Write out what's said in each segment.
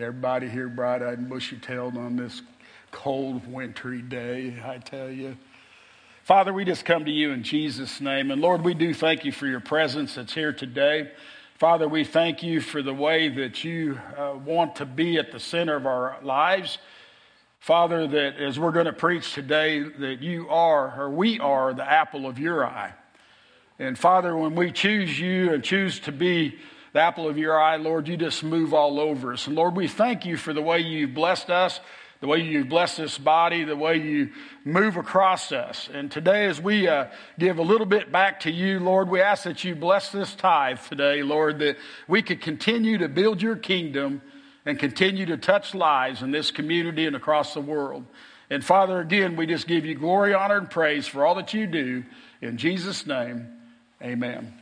Everybody here bright eyed and bushy tailed on this cold, wintry day, I tell you. Father, we just come to you in Jesus' name. And Lord, we do thank you for your presence that's here today. Father, we thank you for the way that you uh, want to be at the center of our lives. Father, that as we're going to preach today, that you are, or we are, the apple of your eye. And Father, when we choose you and choose to be the apple of your eye, Lord, you just move all over us. And Lord, we thank you for the way you've blessed us, the way you bless this body, the way you move across us. And today, as we uh, give a little bit back to you, Lord, we ask that you bless this tithe today, Lord, that we could continue to build your kingdom and continue to touch lives in this community and across the world. And Father, again, we just give you glory, honor, and praise for all that you do. In Jesus' name, amen.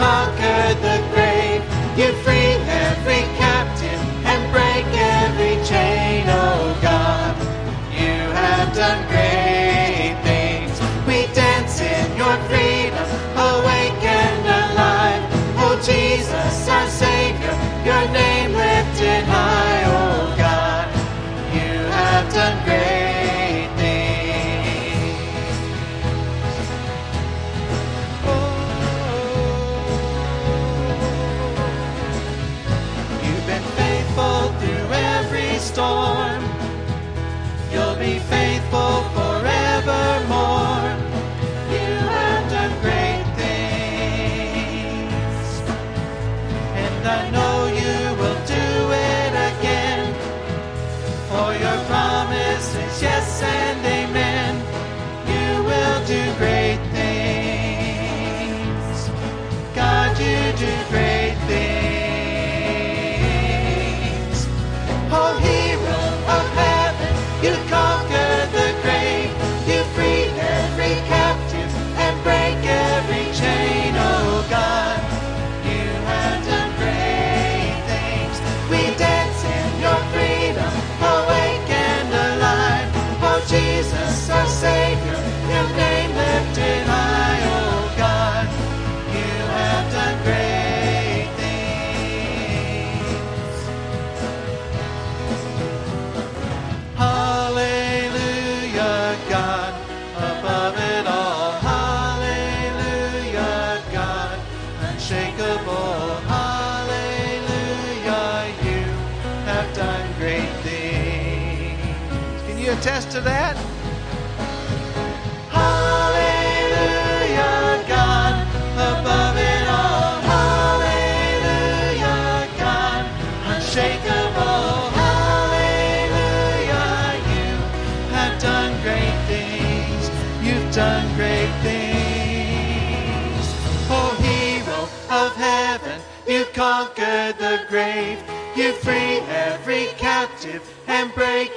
conquered the attest to that? Hallelujah, God, above it all. Hallelujah, God, unshakable. Hallelujah, you have done great things. You've done great things. Oh, hero of heaven, you conquered the grave. You free every captive and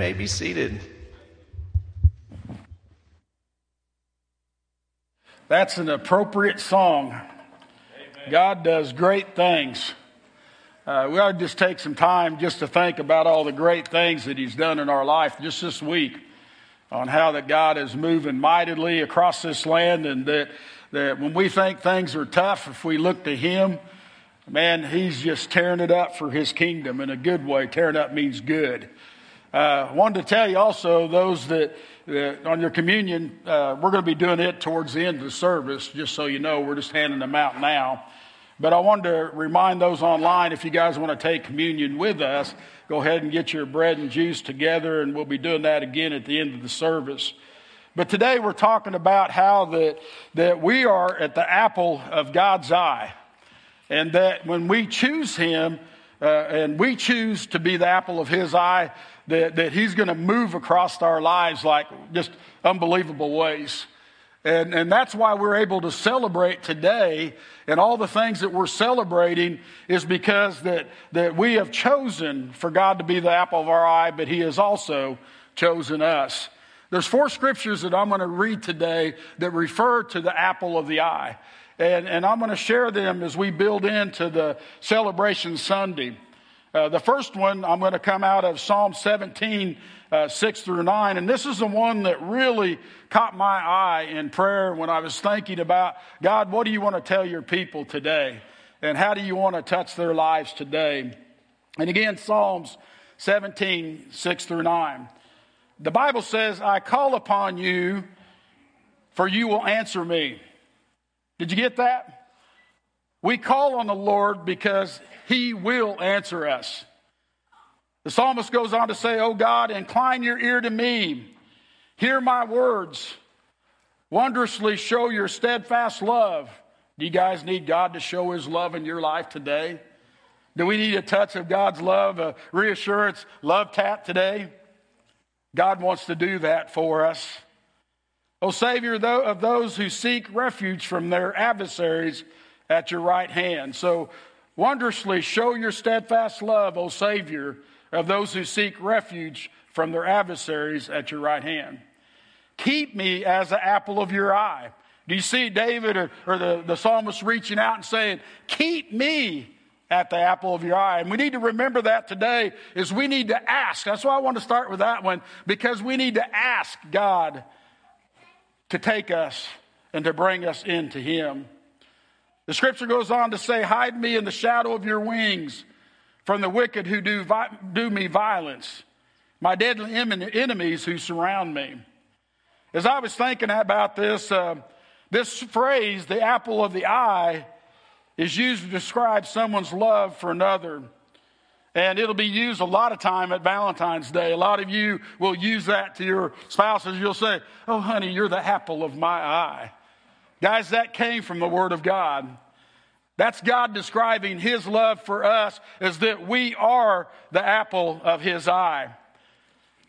may be seated. That's an appropriate song. God does great things. Uh, we ought to just take some time just to think about all the great things that He's done in our life just this week on how that God is moving mightily across this land and that, that when we think things are tough, if we look to Him, man, He's just tearing it up for His kingdom in a good way. Tearing up means good. Uh, I wanted to tell you also, those that, that on your communion, uh, we're going to be doing it towards the end of the service, just so you know, we're just handing them out now. But I wanted to remind those online, if you guys want to take communion with us, go ahead and get your bread and juice together, and we'll be doing that again at the end of the service. But today we're talking about how that, that we are at the apple of God's eye. And that when we choose Him, uh, and we choose to be the apple of His eye, that, that He's going to move across our lives like just unbelievable ways. And, and that's why we're able to celebrate today. And all the things that we're celebrating is because that, that we have chosen for God to be the apple of our eye, but He has also chosen us. There's four scriptures that I'm going to read today that refer to the apple of the eye. And, and I'm going to share them as we build into the celebration Sunday. Uh, the first one, I'm going to come out of Psalm 17, uh, 6 through 9. And this is the one that really caught my eye in prayer when I was thinking about God, what do you want to tell your people today? And how do you want to touch their lives today? And again, Psalms 17, 6 through 9. The Bible says, I call upon you, for you will answer me. Did you get that? We call on the Lord because he will answer us. The psalmist goes on to say, Oh God, incline your ear to me. Hear my words. Wondrously show your steadfast love. Do you guys need God to show his love in your life today? Do we need a touch of God's love, a reassurance, love tap today? God wants to do that for us. O Savior of those who seek refuge from their adversaries at your right hand. So Wondrously show your steadfast love, O Savior, of those who seek refuge from their adversaries at your right hand. Keep me as the apple of your eye. Do you see David or, or the, the psalmist reaching out and saying, Keep me at the apple of your eye. And we need to remember that today is we need to ask. That's why I want to start with that one, because we need to ask God to take us and to bring us into Him. The scripture goes on to say, Hide me in the shadow of your wings from the wicked who do, vi- do me violence, my deadly enemies who surround me. As I was thinking about this, uh, this phrase, the apple of the eye, is used to describe someone's love for another. And it'll be used a lot of time at Valentine's Day. A lot of you will use that to your spouses. You'll say, Oh, honey, you're the apple of my eye. Guys, that came from the Word of God. That's God describing His love for us as that we are the apple of His eye.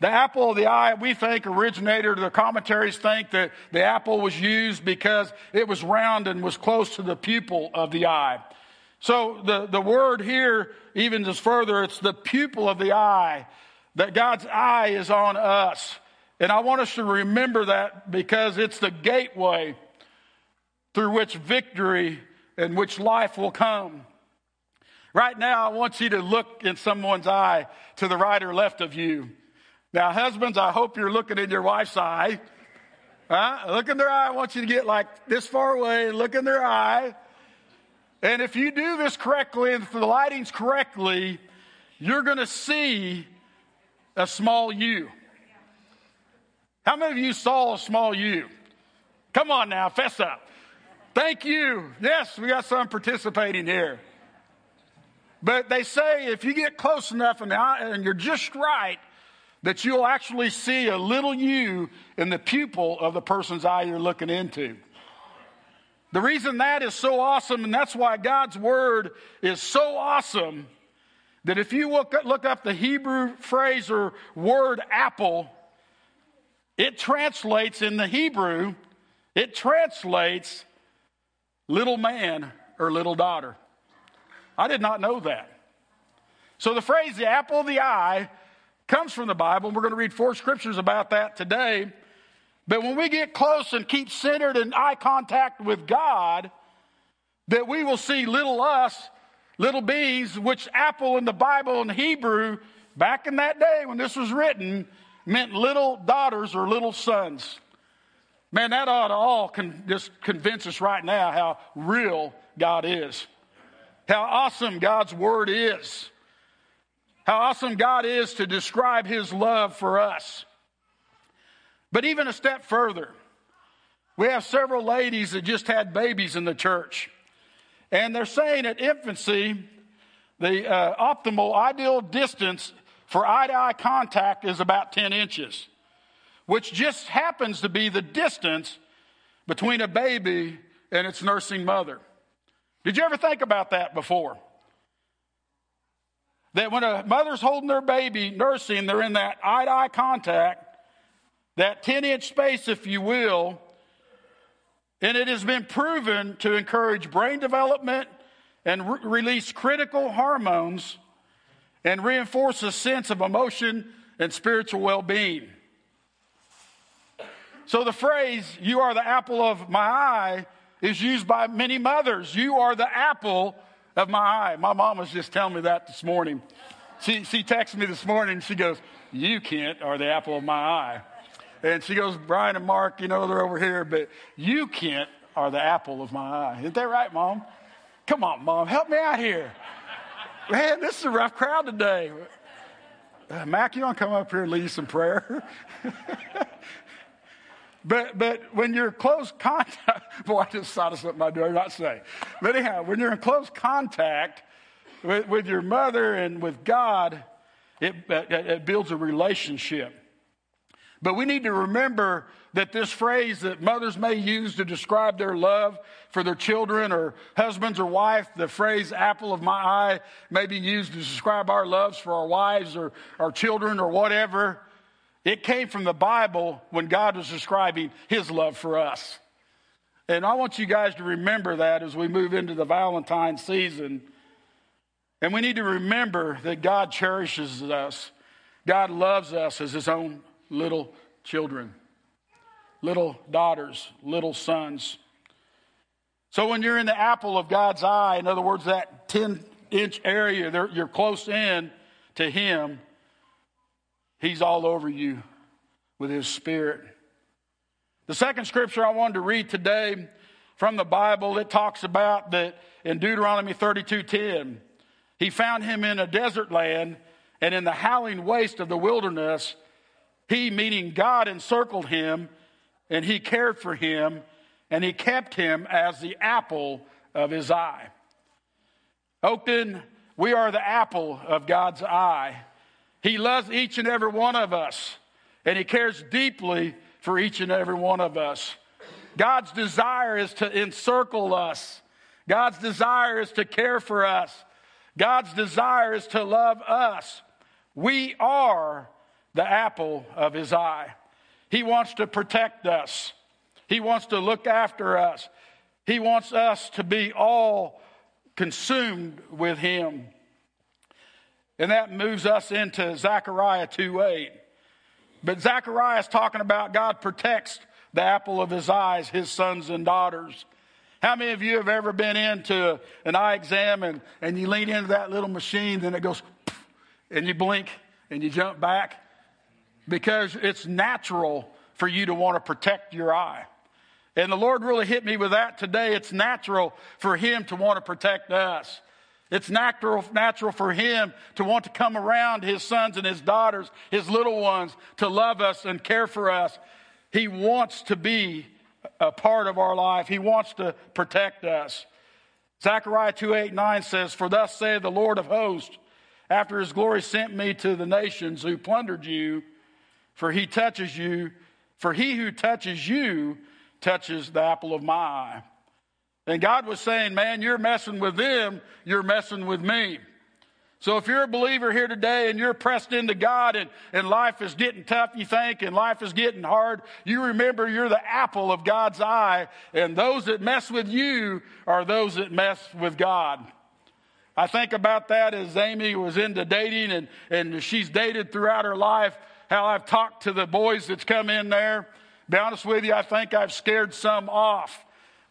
The apple of the eye, we think, originated, the commentaries think that the apple was used because it was round and was close to the pupil of the eye. So the, the word here, even just further, it's the pupil of the eye, that God's eye is on us. And I want us to remember that because it's the gateway through which victory and which life will come. Right now, I want you to look in someone's eye to the right or left of you. Now, husbands, I hope you're looking in your wife's eye. Huh? Look in their eye. I want you to get like this far away. Look in their eye. And if you do this correctly, if the lighting's correctly, you're going to see a small you. How many of you saw a small you? Come on now, fess up. Thank you. Yes, we got some participating here. But they say if you get close enough and, uh, and you're just right, that you'll actually see a little you in the pupil of the person's eye you're looking into. The reason that is so awesome, and that's why God's word is so awesome, that if you look, look up the Hebrew phrase or word apple, it translates in the Hebrew, it translates little man or little daughter. I did not know that. So the phrase the apple of the eye comes from the Bible. And we're going to read four scriptures about that today. But when we get close and keep centered in eye contact with God, that we will see little us, little bees, which apple in the Bible in Hebrew, back in that day when this was written, meant little daughters or little sons. Man, that ought to all con- just convince us right now how real God is, how awesome God's word is, how awesome God is to describe his love for us. But even a step further, we have several ladies that just had babies in the church. And they're saying at infancy, the uh, optimal ideal distance for eye to eye contact is about 10 inches, which just happens to be the distance between a baby and its nursing mother. Did you ever think about that before? That when a mother's holding their baby, nursing, they're in that eye to eye contact, that 10 inch space, if you will, and it has been proven to encourage brain development and re- release critical hormones and reinforce a sense of emotion and spiritual well being. So the phrase, you are the apple of my eye, is used by many mothers. You are the apple of my eye. My mom was just telling me that this morning. She, she texted me this morning. She goes, You, Kent, are the apple of my eye. And she goes, Brian and Mark, you know, they're over here, but you, Kent, are the apple of my eye. Isn't that right, Mom? Come on, Mom, help me out here. Man, this is a rough crowd today. Uh, Mac, you want to come up here and lead some prayer? but but when you're close contact, boy, I just thought of something I do not say. But anyhow, when you're in close contact with, with your mother and with God, it, it builds a relationship. But we need to remember that this phrase that mothers may use to describe their love for their children or husbands or wife, the phrase apple of my eye may be used to describe our loves for our wives or our children or whatever. It came from the Bible when God was describing his love for us. And I want you guys to remember that as we move into the Valentine season. And we need to remember that God cherishes us. God loves us as his own little children, little daughters, little sons. So when you're in the apple of God's eye, in other words, that 10 inch area, you're close in to Him, He's all over you with His Spirit. The second scripture I wanted to read today from the Bible, it talks about that in Deuteronomy 32:10, he found him in a desert land and in the howling waste of the wilderness he, meaning God, encircled him and he cared for him and he kept him as the apple of his eye. Oakton, we are the apple of God's eye. He loves each and every one of us and he cares deeply for each and every one of us. God's desire is to encircle us. God's desire is to care for us. God's desire is to love us. We are the apple of his eye. He wants to protect us. He wants to look after us. He wants us to be all consumed with him. And that moves us into Zechariah 2 8. But Zechariah is talking about God protects the apple of his eyes, his sons and daughters. How many of you have ever been into an eye exam and, and you lean into that little machine, then it goes, and you blink and you jump back? because it's natural for you to want to protect your eye. And the Lord really hit me with that today. It's natural for Him to want to protect us. It's natural, natural for Him to want to come around His sons and His daughters, His little ones, to love us and care for us. He wants to be a part of our life. He wants to protect us. Zechariah 2 8 9 says, For thus saith the Lord of hosts, after his glory sent me to the nations who plundered you, for he touches you, for he who touches you touches the apple of my eye. And God was saying, man, you're messing with them, you're messing with me. So if you're a believer here today and you're pressed into God and, and life is getting tough, you think, and life is getting hard, you remember you're the apple of God's eye, and those that mess with you are those that mess with God. I think about that as Amy was into dating and, and she's dated throughout her life, how I've talked to the boys that's come in there. Be honest with you, I think I've scared some off.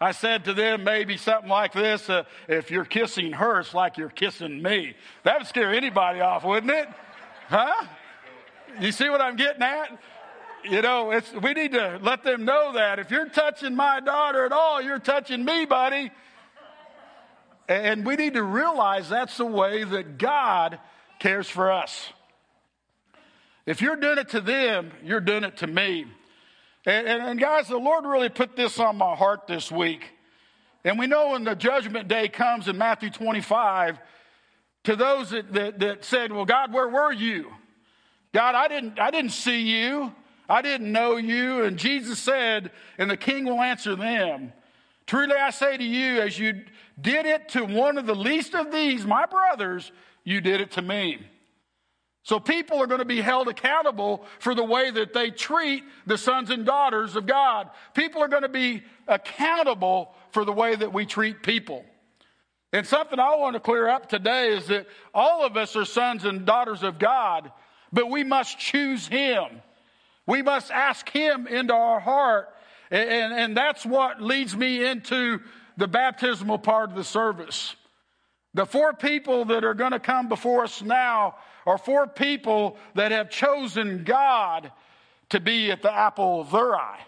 I said to them maybe something like this uh, if you're kissing her, it's like you're kissing me. That would scare anybody off, wouldn't it? Huh? You see what I'm getting at? You know, it's, we need to let them know that. If you're touching my daughter at all, you're touching me, buddy. And we need to realize that's the way that God cares for us. If you're doing it to them, you're doing it to me. And, and, and, guys, the Lord really put this on my heart this week. And we know when the judgment day comes in Matthew 25, to those that, that, that said, Well, God, where were you? God, I didn't, I didn't see you. I didn't know you. And Jesus said, and the king will answer them, Truly I say to you, as you did it to one of the least of these, my brothers, you did it to me. So people are going to be held accountable for the way that they treat the sons and daughters of God. People are going to be accountable for the way that we treat people. And something I want to clear up today is that all of us are sons and daughters of God, but we must choose Him. We must ask Him into our heart. And, and, and that's what leads me into the baptismal part of the service. The four people that are going to come before us now are four people that have chosen God to be at the apple of their eye.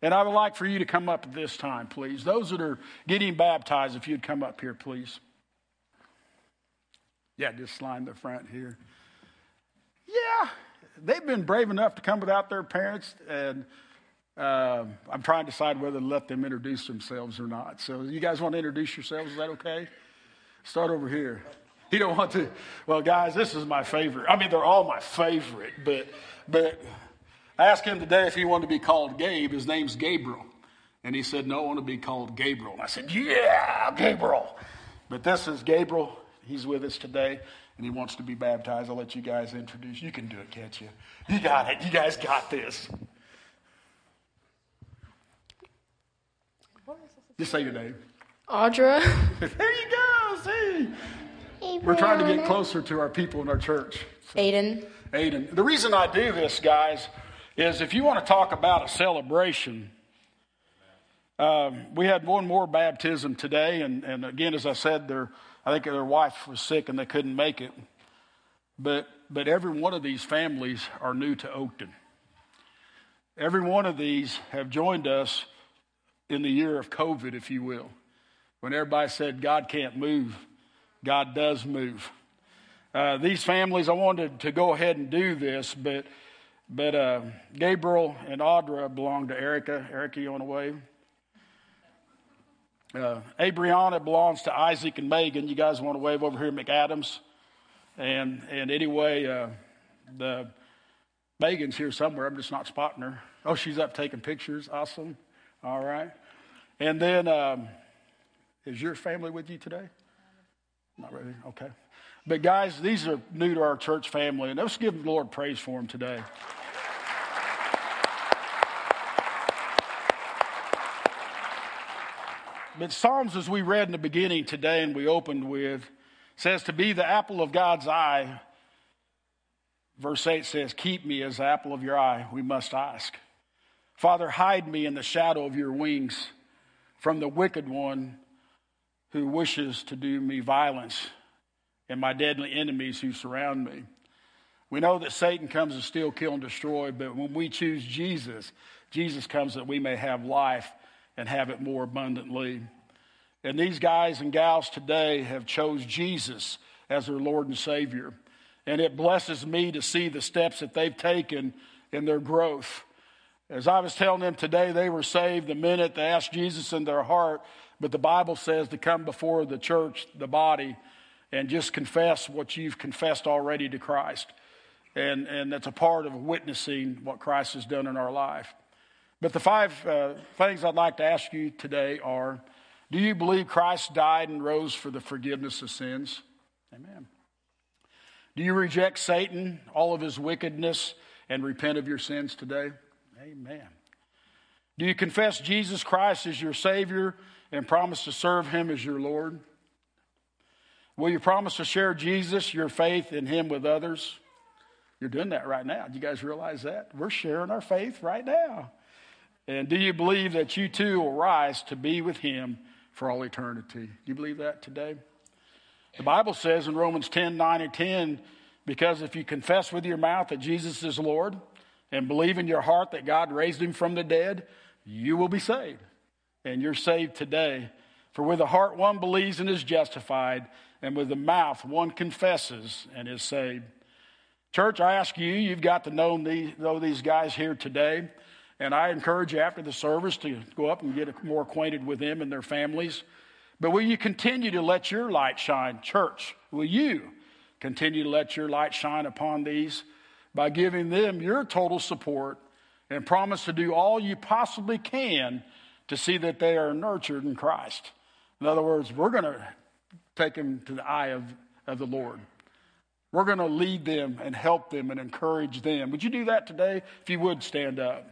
And I would like for you to come up this time, please. Those that are getting baptized, if you'd come up here, please. Yeah, just line the front here. Yeah, they've been brave enough to come without their parents, and uh, I'm trying to decide whether to let them introduce themselves or not. So, you guys want to introduce yourselves? Is that okay? Start over here. You don't want to. Well, guys, this is my favorite. I mean, they're all my favorite, but but I asked him today if he wanted to be called Gabe. His name's Gabriel, and he said, "No, I want to be called Gabriel." And I said, "Yeah, Gabriel." But this is Gabriel. He's with us today, and he wants to be baptized. I'll let you guys introduce. You can do it, can't you? You got it. You guys got this. Just say your name. Audra. there you go. See. We're trying to get closer to our people in our church. So, Aiden. Aiden. The reason I do this, guys, is if you want to talk about a celebration, um, we had one more baptism today, and, and again, as I said, their I think their wife was sick and they couldn't make it. But but every one of these families are new to Oakton. Every one of these have joined us in the year of COVID, if you will, when everybody said God can't move God does move. Uh, these families, I wanted to go ahead and do this, but but uh, Gabriel and Audra belong to Erica. Erica, you want to wave? Uh, Abriana belongs to Isaac and Megan. You guys want to wave over here, McAdams? And and anyway, uh, the Megan's here somewhere. I'm just not spotting her. Oh, she's up taking pictures. Awesome. All right. And then, um, is your family with you today? Not ready? Okay. But guys, these are new to our church family, and let's give the Lord praise for them today. But Psalms, as we read in the beginning today and we opened with, says to be the apple of God's eye. Verse 8 says, Keep me as the apple of your eye, we must ask. Father, hide me in the shadow of your wings from the wicked one who wishes to do me violence and my deadly enemies who surround me. We know that Satan comes to steal, kill, and destroy, but when we choose Jesus, Jesus comes that we may have life and have it more abundantly. And these guys and gals today have chose Jesus as their Lord and Savior. And it blesses me to see the steps that they've taken in their growth. As I was telling them today, they were saved the minute they asked Jesus in their heart but the Bible says to come before the church, the body, and just confess what you've confessed already to Christ. And, and that's a part of witnessing what Christ has done in our life. But the five uh, things I'd like to ask you today are Do you believe Christ died and rose for the forgiveness of sins? Amen. Do you reject Satan, all of his wickedness, and repent of your sins today? Amen. Do you confess Jesus Christ as your Savior and promise to serve Him as your Lord? Will you promise to share Jesus, your faith in Him with others? You're doing that right now. Do you guys realize that? We're sharing our faith right now. And do you believe that you too will rise to be with Him for all eternity? Do you believe that today? The Bible says in Romans 10 9 and 10, because if you confess with your mouth that Jesus is Lord and believe in your heart that God raised him from the dead, you will be saved. And you're saved today. For with the heart one believes and is justified, and with the mouth one confesses and is saved. Church, I ask you, you've got to know these, guys here today. And I encourage you after the service to go up and get more acquainted with them and their families. But will you continue to let your light shine, church? Will you continue to let your light shine upon these by giving them your total support and promise to do all you possibly can to see that they are nurtured in Christ? In other words, we're going to take them to the eye of, of the Lord. We're going to lead them and help them and encourage them. Would you do that today? If you would, stand up.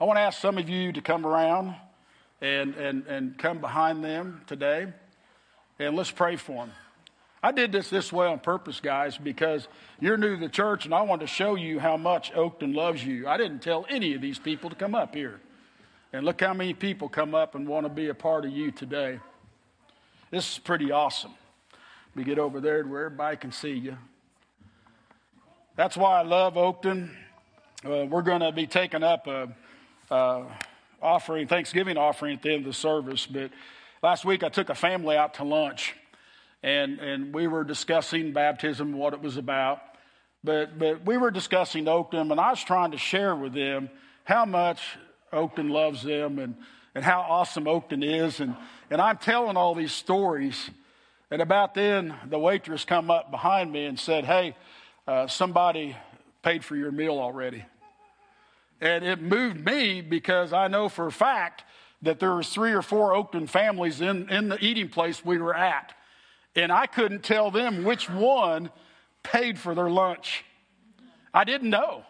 I want to ask some of you to come around and, and, and come behind them today, and let's pray for them. I did this this way on purpose, guys, because you're new to the church, and I want to show you how much Oakton loves you. I didn't tell any of these people to come up here. And look how many people come up and want to be a part of you today. This is pretty awesome. We get over there where everybody can see you. That's why I love Oakton. Uh, we're going to be taking up a uh, offering, Thanksgiving offering at the end of the service. But last week I took a family out to lunch, and, and we were discussing baptism, what it was about. But, but we were discussing Oakton, and I was trying to share with them how much Oakton loves them and, and how awesome Oakton is. And, and I'm telling all these stories. And about then, the waitress come up behind me and said, Hey, uh, somebody paid for your meal already. And it moved me because I know for a fact that there was three or four Oakton families in, in the eating place we were at. And I couldn't tell them which one paid for their lunch. I didn't know.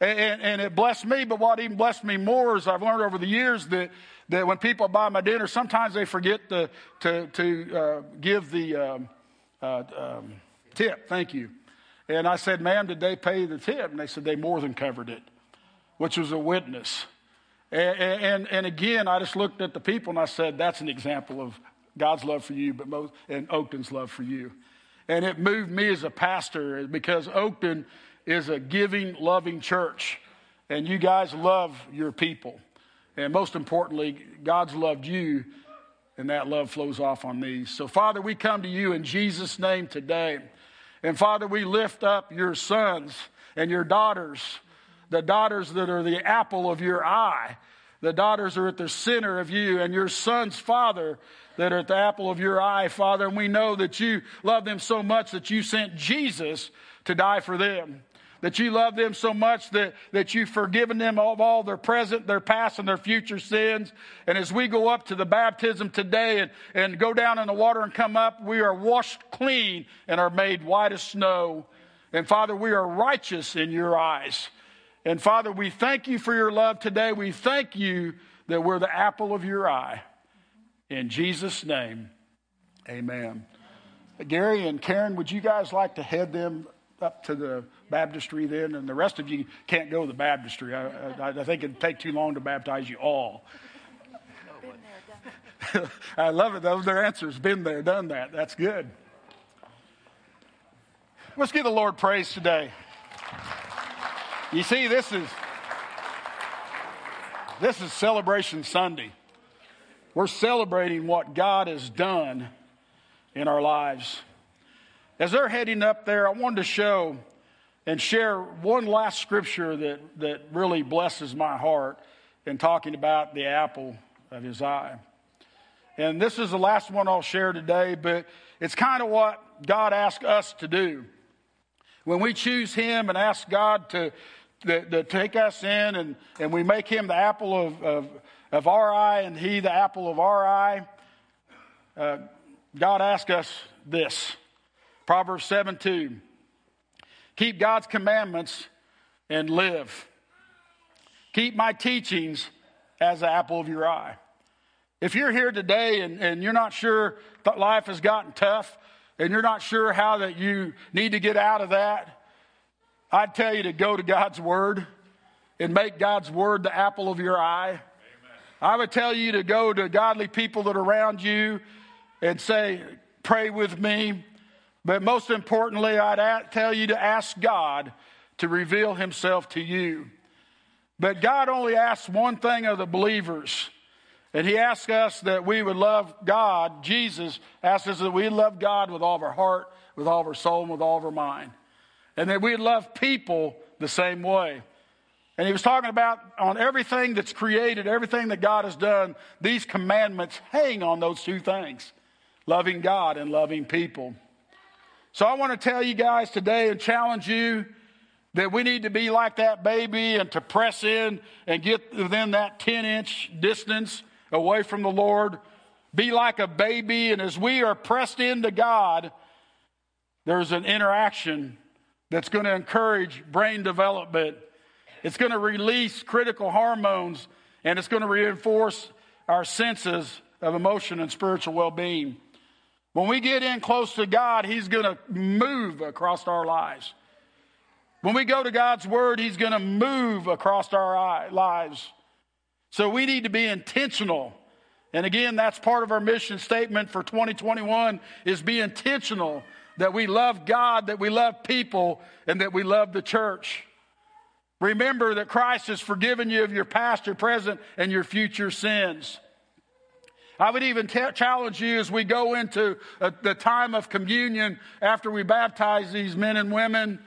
And, and, it blessed me, but what even blessed me more is I've learned over the years that, that when people buy my dinner, sometimes they forget to, to, to uh, give the um, uh, um, tip. Thank you. And I said, ma'am, did they pay the tip? And they said they more than covered it which was a witness. And, and, and, again, I just looked at the people and I said, that's an example of God's love for you, but most, and Oakton's love for you. And it moved me as a pastor because Oakton is a giving, loving church. And you guys love your people. And most importantly, God's loved you, and that love flows off on me. So, Father, we come to you in Jesus' name today. And Father, we lift up your sons and your daughters the daughters that are the apple of your eye. The daughters are at the center of you, and your son's father that are at the apple of your eye, Father. And we know that you love them so much that you sent Jesus to die for them. That you love them so much that, that you've forgiven them of all their present, their past, and their future sins. And as we go up to the baptism today and, and go down in the water and come up, we are washed clean and are made white as snow. And Father, we are righteous in your eyes. And Father, we thank you for your love today. We thank you that we're the apple of your eye. In Jesus' name, amen. Gary and Karen, would you guys like to head them up to the baptistry then? And the rest of you can't go to the baptistry. I, I, I think it'd take too long to baptize you all. I love it. Are their answers. Been there, done that. That's good. Let's give the Lord praise today. You see, this is this is celebration Sunday. We're celebrating what God has done in our lives. As they're heading up there, I wanted to show and share one last scripture that, that really blesses my heart in talking about the apple of his eye. And this is the last one I'll share today, but it's kind of what God asked us to do. When we choose Him and ask God to, that, that take us in and, and we make him the apple of, of, of our eye and he the apple of our eye, uh, God asked us this Proverbs 7 2. Keep God's commandments and live. Keep my teachings as the apple of your eye. If you're here today and, and you're not sure that life has gotten tough and you're not sure how that you need to get out of that, I'd tell you to go to God's Word and make God's Word the apple of your eye. I would tell you to go to godly people that are around you and say, Pray with me. But most importantly, I'd tell you to ask God to reveal Himself to you. But God only asks one thing of the believers and he asks us that we would love God. Jesus asks us that we love God with all of our heart, with all of our soul, and with all of our mind. And that we love people the same way. And he was talking about on everything that's created, everything that God has done, these commandments hang on those two things loving God and loving people. So I want to tell you guys today and challenge you that we need to be like that baby and to press in and get within that 10 inch distance away from the Lord, be like a baby. And as we are pressed into God, there's an interaction that's going to encourage brain development. It's going to release critical hormones and it's going to reinforce our senses of emotion and spiritual well being. When we get in close to God, He's going to move across our lives. When we go to God's Word, He's going to move across our lives. So we need to be intentional. And again, that's part of our mission statement for 2021 is be intentional that we love God, that we love people, and that we love the church. Remember that Christ has forgiven you of your past, your present, and your future sins. I would even t- challenge you as we go into a, the time of communion after we baptize these men and women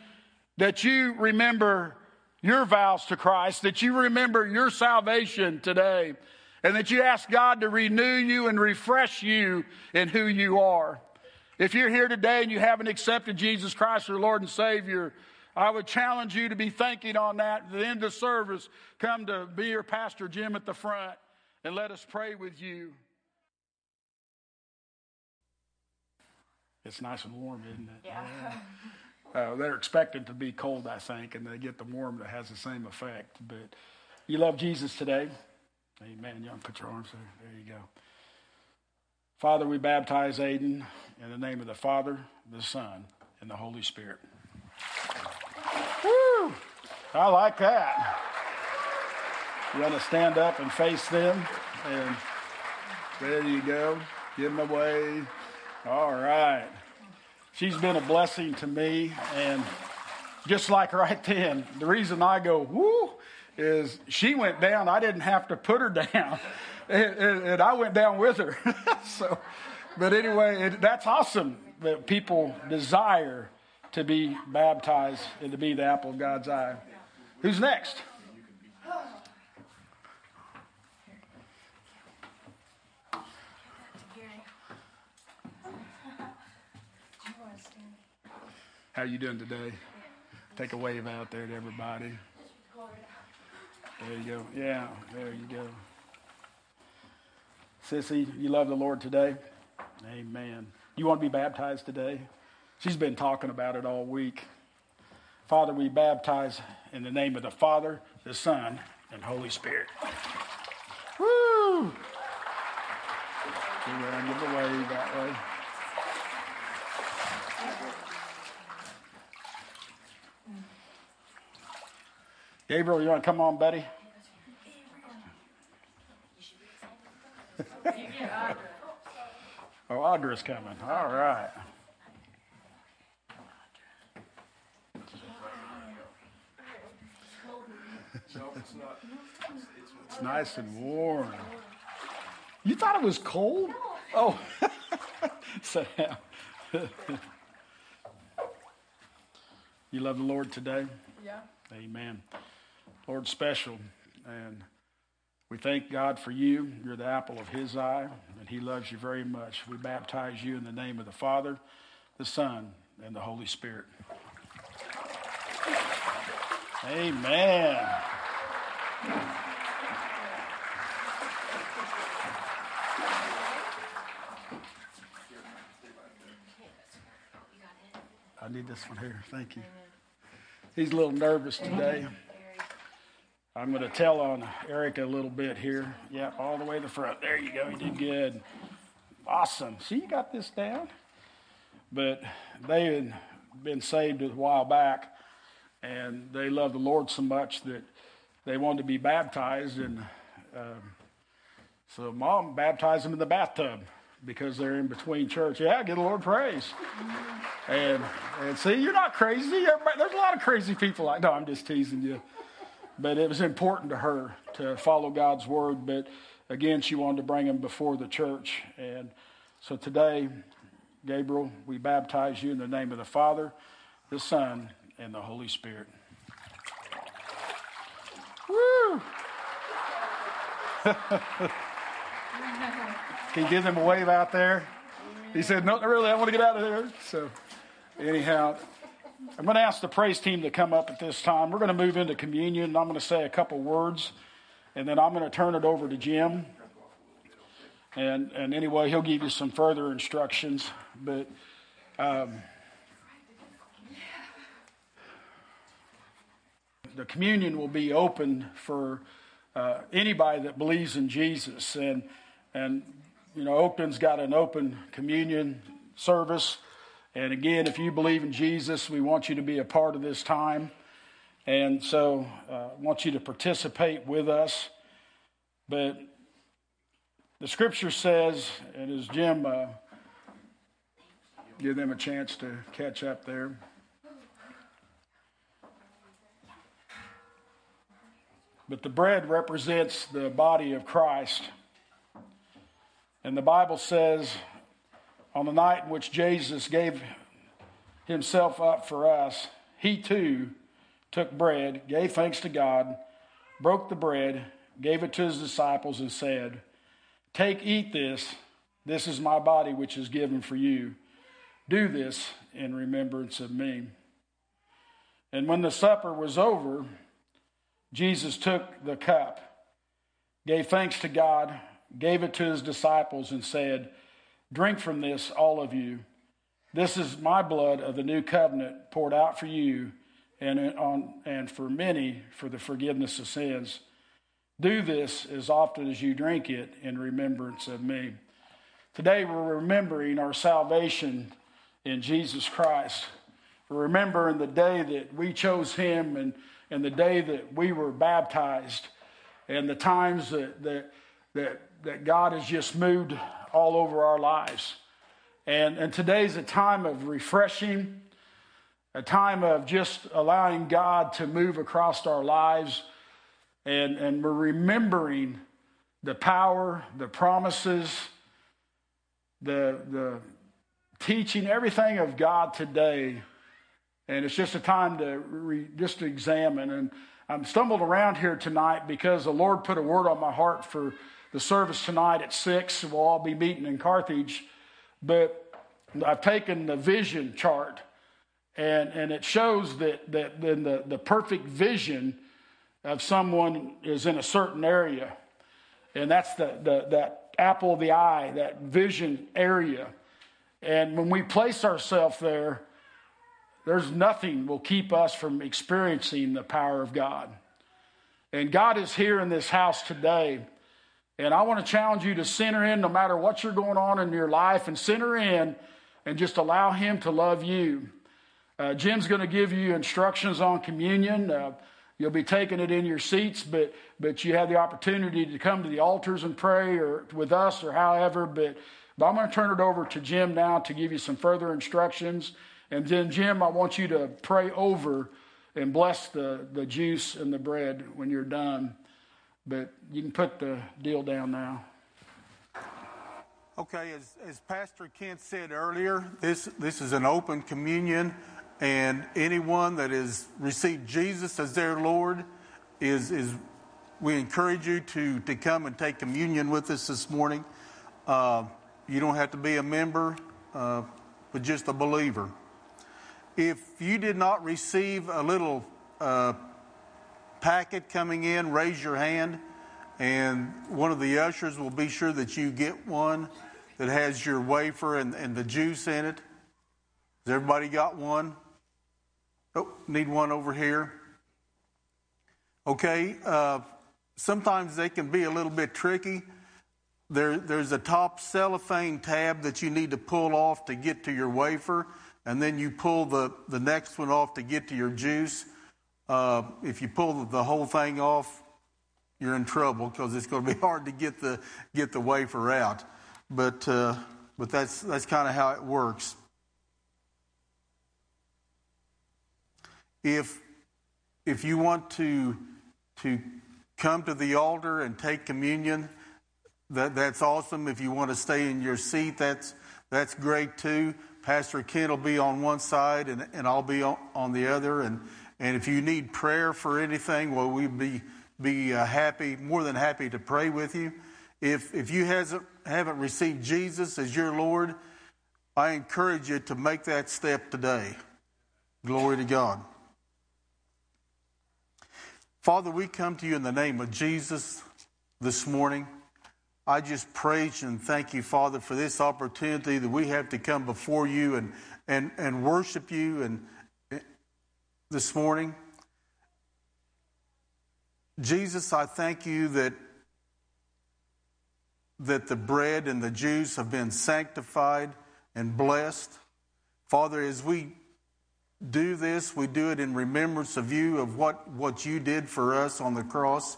that you remember your vows to Christ, that you remember your salvation today, and that you ask God to renew you and refresh you in who you are. If you're here today and you haven't accepted Jesus Christ your Lord and Savior, I would challenge you to be thinking on that. At the end of service, come to be your pastor, Jim, at the front, and let us pray with you. It's nice and warm, isn't it? Yeah. yeah. Uh, they're expected to be cold, I think, and they get the warm that has the same effect. But you love Jesus today. Amen. You want put your arms there? There you go. Father, we baptize Aiden in the name of the Father, the Son, and the Holy Spirit. I like that. You want to stand up and face them, and there you go. Give them away. All right. She's been a blessing to me. And just like right then, the reason I go, woo, is she went down. I didn't have to put her down. And, and, and I went down with her. so, but anyway, it, that's awesome that people desire to be baptized and to be the apple of God's eye. Who's next? How you doing today? Take a wave out there to everybody. There you go. Yeah, there you go. Sissy, you love the Lord today? Amen. You want to be baptized today? She's been talking about it all week. Father, we baptize in the name of the Father, the Son, and Holy Spirit. Woo! Give the wave that way. Gabriel, you want to come on, buddy? oh, Audra's coming. All right. It's nice and warm. You thought it was cold? Oh, Sam. you love the Lord today? Yeah. Amen. Lord, special. And we thank God for you. You're the apple of His eye, and He loves you very much. We baptize you in the name of the Father, the Son, and the Holy Spirit. Amen. I need this one here. Thank you. He's a little nervous today. I'm going to tell on Erica a little bit here. Yeah, all the way to the front. There you go. You did good. Awesome. See, you got this down. But they had been saved a while back, and they love the Lord so much that they wanted to be baptized. And um, so mom baptized them in the bathtub because they're in between church. Yeah, give the Lord praise. And, and see, you're not crazy. Everybody, there's a lot of crazy people like, no, I'm just teasing you. But it was important to her to follow God's word. But again, she wanted to bring them before the church. And so today, Gabriel, we baptize you in the name of the Father, the Son, and the Holy Spirit. Woo! Can you give them a wave out there? He said, No, really, I want to get out of there. So, anyhow, I'm going to ask the praise team to come up at this time. We're going to move into communion, and I'm going to say a couple words, and then I'm going to turn it over to Jim. And, and anyway, he'll give you some further instructions. But um, the communion will be open for uh, anybody that believes in Jesus. And, and, you know, Oakland's got an open communion service. And again, if you believe in Jesus, we want you to be a part of this time. And so uh, I want you to participate with us. But the scripture says, and as Jim uh, give them a chance to catch up there. But the bread represents the body of Christ. And the Bible says, on the night in which Jesus gave himself up for us, he too took bread, gave thanks to God, broke the bread, gave it to his disciples, and said, Take, eat this. This is my body, which is given for you. Do this in remembrance of me. And when the supper was over, Jesus took the cup, gave thanks to God, gave it to his disciples, and said, Drink from this, all of you. This is my blood of the new covenant poured out for you and, on, and for many for the forgiveness of sins. Do this as often as you drink it in remembrance of me. Today we're remembering our salvation in Jesus Christ. We're remembering the day that we chose Him and, and the day that we were baptized and the times that, that, that, that God has just moved all over our lives. And, and today's a time of refreshing, a time of just allowing God to move across our lives and, and we're remembering the power, the promises, the, the teaching, everything of God today. And it's just a time to re, just to examine. And I'm stumbled around here tonight because the Lord put a word on my heart for the service tonight at six. We'll all be meeting in Carthage, but I've taken the vision chart, and and it shows that that then the the perfect vision of someone is in a certain area. And that's the, the, that apple of the eye, that vision area. And when we place ourselves there, there's nothing will keep us from experiencing the power of God. And God is here in this house today. And I want to challenge you to center in no matter what you're going on in your life and center in and just allow Him to love you. Uh, Jim's going to give you instructions on communion. Uh, You'll be taking it in your seats, but, but you have the opportunity to come to the altars and pray or with us or however. But, but I'm going to turn it over to Jim now to give you some further instructions. And then, Jim, I want you to pray over and bless the, the juice and the bread when you're done. But you can put the deal down now. Okay, as, as Pastor Kent said earlier, this, this is an open communion. And anyone that has received Jesus as their Lord is, is we encourage you to, to come and take communion with us this morning. Uh, you don't have to be a member, uh, but just a believer. If you did not receive a little uh, packet coming in, raise your hand, and one of the ushers will be sure that you get one that has your wafer and, and the juice in it. Has everybody got one? Oh, need one over here. Okay, uh, sometimes they can be a little bit tricky. There, there's a top cellophane tab that you need to pull off to get to your wafer, and then you pull the, the next one off to get to your juice. Uh, if you pull the whole thing off, you're in trouble because it's going to be hard to get the get the wafer out. But uh, but that's that's kind of how it works. If if you want to to come to the altar and take communion, that that's awesome. If you want to stay in your seat, that's that's great too. Pastor Ken will be on one side and, and I'll be on, on the other. And, and if you need prayer for anything, well, we'd be, be uh, happy, more than happy to pray with you. If, if you hasn't, haven't received Jesus as your Lord, I encourage you to make that step today. Glory to God. Father, we come to you in the name of Jesus this morning. I just praise and thank you, Father, for this opportunity that we have to come before you and, and, and worship you and eh, this morning. Jesus, I thank you that, that the bread and the juice have been sanctified and blessed. Father, as we do this, we do it in remembrance of you, of what, what you did for us on the cross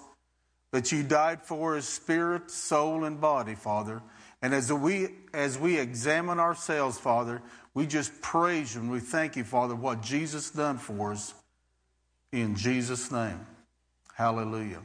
that you died for us spirit, soul, and body, Father. And as we as we examine ourselves, Father, we just praise you and we thank you, Father, what Jesus done for us in Jesus' name. Hallelujah.